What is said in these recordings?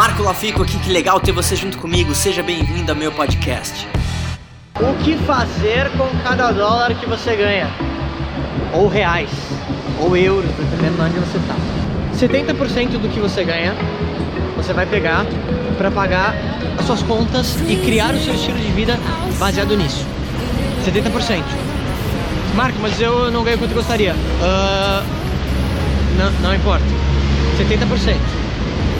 Marco Lafico aqui, que legal ter você junto comigo. Seja bem-vindo ao meu podcast. O que fazer com cada dólar que você ganha? Ou reais, ou euros, dependendo de onde você está. 70% do que você ganha, você vai pegar para pagar as suas contas e criar o seu estilo de vida baseado nisso. 70%. Marco, mas eu não ganho quanto eu gostaria. Uh, não, não importa. 70%.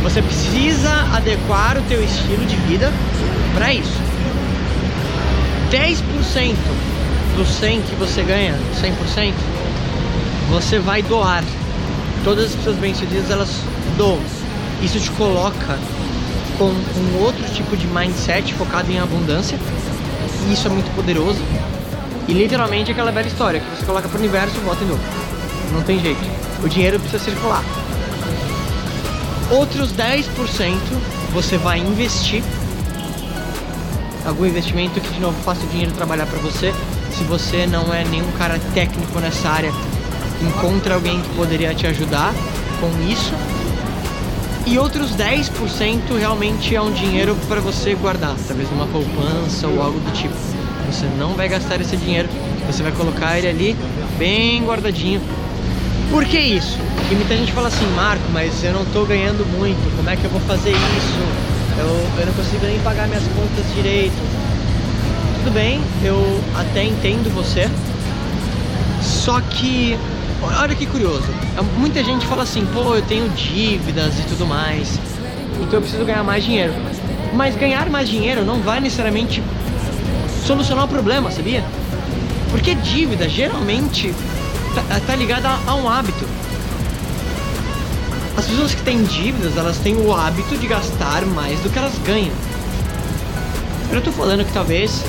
Você precisa adequar o teu estilo de vida para isso. 10% do 100 que você ganha, 100%, você vai doar. Todas as pessoas bem-sucedidas, elas doam. Isso te coloca com um outro tipo de mindset focado em abundância. E isso é muito poderoso. E literalmente é aquela velha história que você coloca para o universo e volta em novo. Não tem jeito. O dinheiro precisa circular. Outros 10% você vai investir algum investimento que de novo faça o dinheiro trabalhar para você. Se você não é nenhum cara técnico nessa área, encontre alguém que poderia te ajudar com isso. E outros 10% realmente é um dinheiro para você guardar, talvez numa poupança ou algo do tipo. Você não vai gastar esse dinheiro, você vai colocar ele ali bem guardadinho. Por que isso? Porque muita gente fala assim, Marco, mas eu não estou ganhando muito, como é que eu vou fazer isso? Eu, eu não consigo nem pagar minhas contas direito. Tudo bem, eu até entendo você. Só que, olha que curioso. Muita gente fala assim, pô, eu tenho dívidas e tudo mais. Então eu preciso ganhar mais dinheiro. Mas ganhar mais dinheiro não vai necessariamente solucionar o problema, sabia? Porque dívida geralmente tá, tá ligada a, a um hábito. As pessoas que têm dívidas, elas têm o hábito de gastar mais do que elas ganham. Eu não tô falando que talvez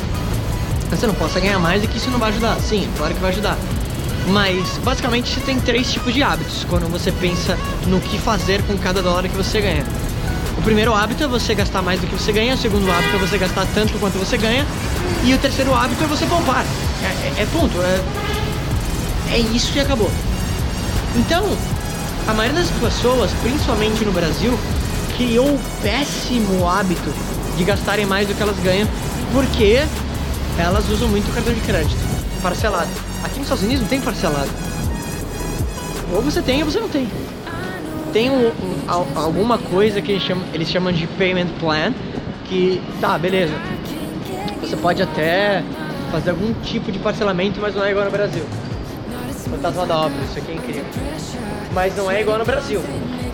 você não possa ganhar mais e que isso não vai ajudar. Sim, claro que vai ajudar. Mas basicamente você tem três tipos de hábitos quando você pensa no que fazer com cada dólar que você ganha. O primeiro hábito é você gastar mais do que você ganha, o segundo hábito é você gastar tanto quanto você ganha, e o terceiro hábito é você poupar. É, é, é ponto, é, é isso e acabou. Então, a maioria das pessoas, principalmente no Brasil, criou o péssimo hábito de gastarem mais do que elas ganham, porque elas usam muito cartão de crédito parcelado. Aqui nos Estados Unidos não tem parcelado. Ou você tem ou você não tem. Tem um, um, alguma coisa que eles chamam, eles chamam de payment plan, que tá, beleza. Você pode até fazer algum tipo de parcelamento, mas não é igual no Brasil. Fantasma da obra, isso aqui é incrível mas não é igual no Brasil.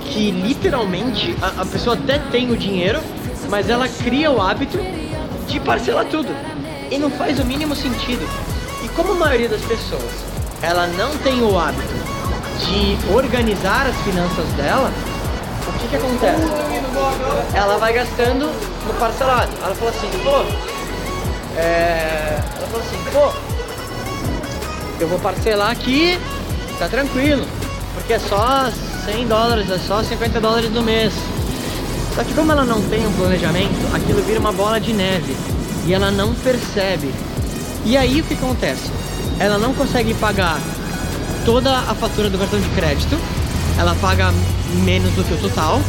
Que literalmente a, a pessoa até tem o dinheiro, mas ela cria o hábito de parcelar tudo. E não faz o mínimo sentido. E como a maioria das pessoas ela não tem o hábito de organizar as finanças dela, o que que acontece? Ela vai gastando no parcelado. Ela fala assim, pô, é... ela fala assim, pô, eu vou parcelar aqui, tá tranquilo porque é só 100 dólares, é só 50 dólares no mês. Só que como ela não tem um planejamento, aquilo vira uma bola de neve e ela não percebe. E aí o que acontece? Ela não consegue pagar toda a fatura do cartão de crédito, ela paga menos do que o total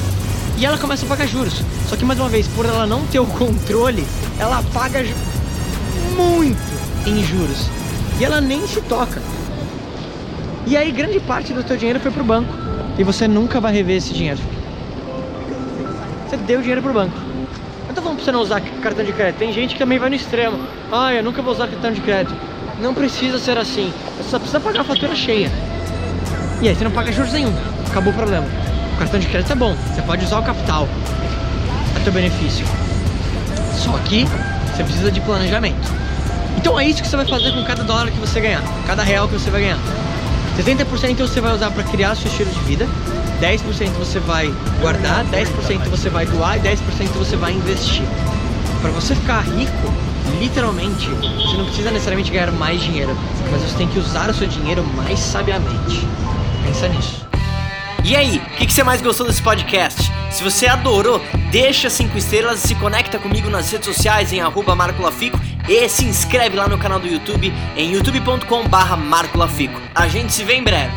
e ela começa a pagar juros. Só que mais uma vez, por ela não ter o controle, ela paga muito em juros e ela nem se toca. E aí grande parte do teu dinheiro foi pro banco. E você nunca vai rever esse dinheiro. Você deu dinheiro pro banco. Tô falando pra você não usar cartão de crédito. Tem gente que também vai no extremo. Ah, eu nunca vou usar cartão de crédito. Não precisa ser assim. Você só precisa pagar a fatura cheia. E aí você não paga juros nenhum. Acabou o problema. O cartão de crédito é bom. Você pode usar o capital a teu benefício. Só que você precisa de planejamento. Então é isso que você vai fazer com cada dólar que você ganhar, cada real que você vai ganhar. 70% você vai usar para criar seu estilo de vida, 10% você vai guardar, 10% você vai doar e 10% você vai investir. Para você ficar rico, literalmente, você não precisa necessariamente ganhar mais dinheiro, mas você tem que usar o seu dinheiro mais sabiamente. Pensa nisso. E aí, o que, que, você mais gostou desse podcast? Se você adorou, deixa 5 estrelas e se conecta comigo nas redes sociais em arroba Marco Lafico e se inscreve lá no canal do YouTube em youtube.com barra Marco Lafico. A gente se vê em breve.